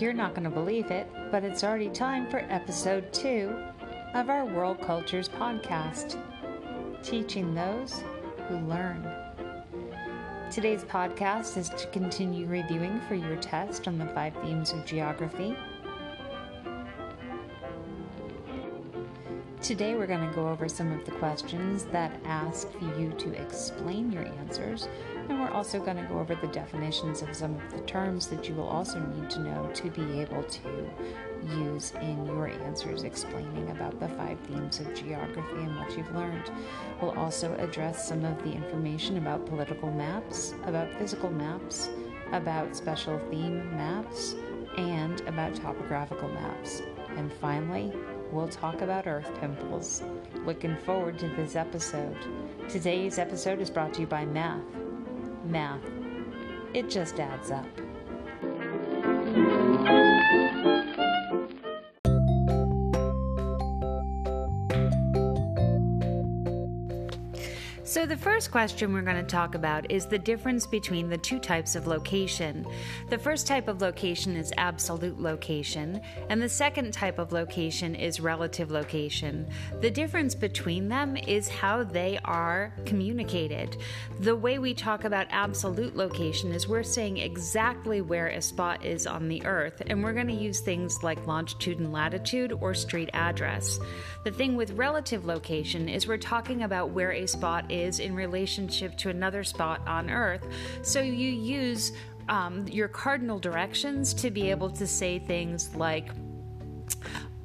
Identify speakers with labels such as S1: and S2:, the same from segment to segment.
S1: You're not going to believe it, but it's already time for episode two of our World Cultures podcast Teaching Those Who Learn. Today's podcast is to continue reviewing for your test on the five themes of geography. Today, we're going to go over some of the questions that ask you to explain your answers and we're also going to go over the definitions of some of the terms that you will also need to know to be able to use in your answers explaining about the five themes of geography and what you've learned. We'll also address some of the information about political maps, about physical maps, about special theme maps, and about topographical maps. And finally, we'll talk about earth pimples. Looking forward to this episode. Today's episode is brought to you by Math math. It just adds up. So, the first question we're going to talk about is the difference between the two types of location. The first type of location is absolute location, and the second type of location is relative location. The difference between them is how they are communicated. The way we talk about absolute location is we're saying exactly where a spot is on the earth, and we're going to use things like longitude and latitude or street address. The thing with relative location is we're talking about where a spot is in relationship to another spot on Earth. So you use um, your cardinal directions to be able to say things like,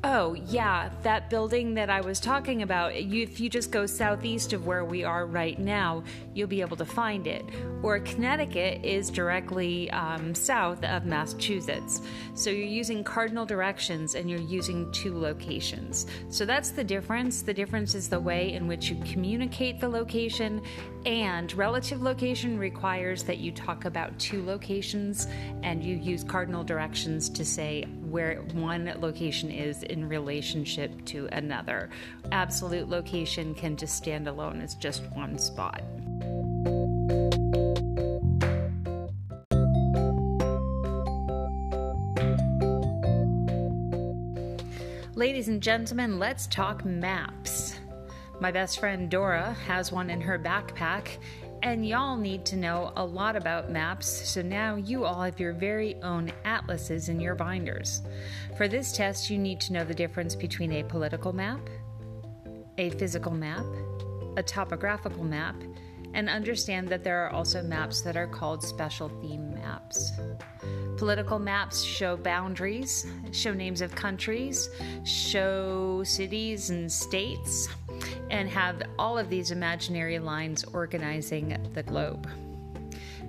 S1: Oh, yeah, that building that I was talking about, you, if you just go southeast of where we are right now, you'll be able to find it. Or Connecticut is directly um, south of Massachusetts. So you're using cardinal directions and you're using two locations. So that's the difference. The difference is the way in which you communicate the location, and relative location requires that you talk about two locations and you use cardinal directions to say where one location is in relationship to another. Absolute location can just stand alone as just one spot. Ladies and gentlemen, let's talk maps. My best friend Dora has one in her backpack, and y'all need to know a lot about maps, so now you all have your very own atlases in your binders. For this test, you need to know the difference between a political map, a physical map, a topographical map, and understand that there are also maps that are called special theme maps. Political maps show boundaries, show names of countries, show cities and states and have all of these imaginary lines organizing the globe.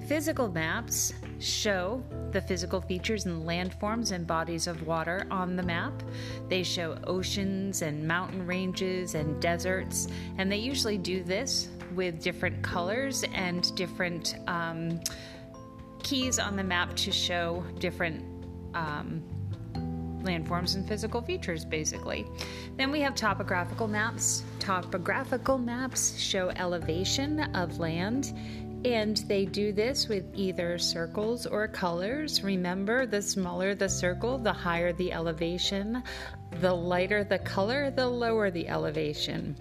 S1: Physical maps show the physical features and landforms and bodies of water on the map. They show oceans and mountain ranges and deserts, and they usually do this with different colors and different um, keys on the map to show different um, landforms and physical features, basically. Then we have topographical maps. Topographical maps show elevation of land, and they do this with either circles or colors. Remember, the smaller the circle, the higher the elevation. The lighter the color, the lower the elevation.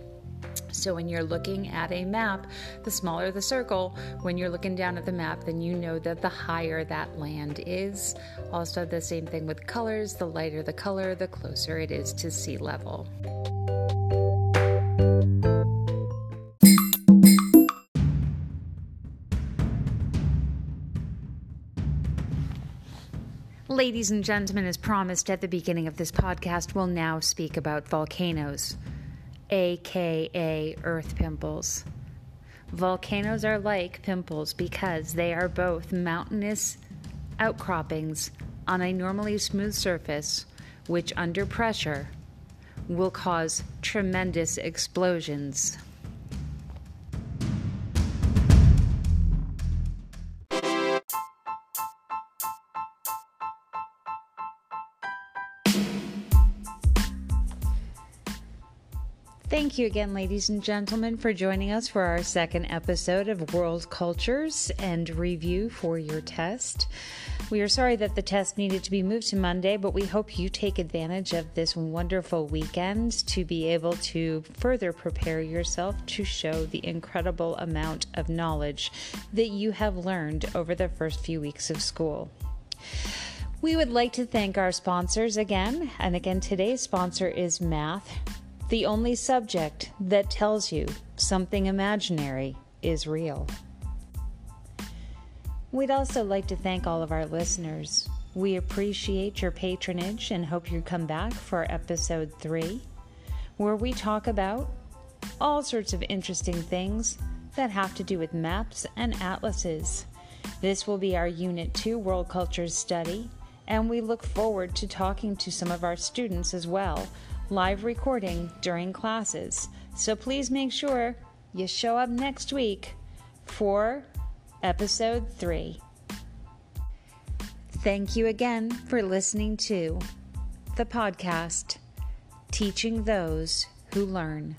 S1: So when you're looking at a map, the smaller the circle, when you're looking down at the map, then you know that the higher that land is. Also, the same thing with colors the lighter the color, the closer it is to sea level. Ladies and gentlemen, as promised at the beginning of this podcast, we'll now speak about volcanoes aka earth pimples. Volcanoes are like pimples because they are both mountainous outcroppings on a normally smooth surface, which under pressure will cause tremendous explosions. Thank you again, ladies and gentlemen, for joining us for our second episode of World Cultures and Review for your test. We are sorry that the test needed to be moved to Monday, but we hope you take advantage of this wonderful weekend to be able to further prepare yourself to show the incredible amount of knowledge that you have learned over the first few weeks of school. We would like to thank our sponsors again, and again, today's sponsor is Math, the only subject that tells you something imaginary is real. We'd also like to thank all of our listeners. We appreciate your patronage and hope you come back for episode three, where we talk about all sorts of interesting things that have to do with maps and atlases. This will be our Unit 2 World Cultures study, and we look forward to talking to some of our students as well, live recording during classes. So please make sure you show up next week for episode three. Thank you again for listening to the podcast, Teaching Those Who Learn.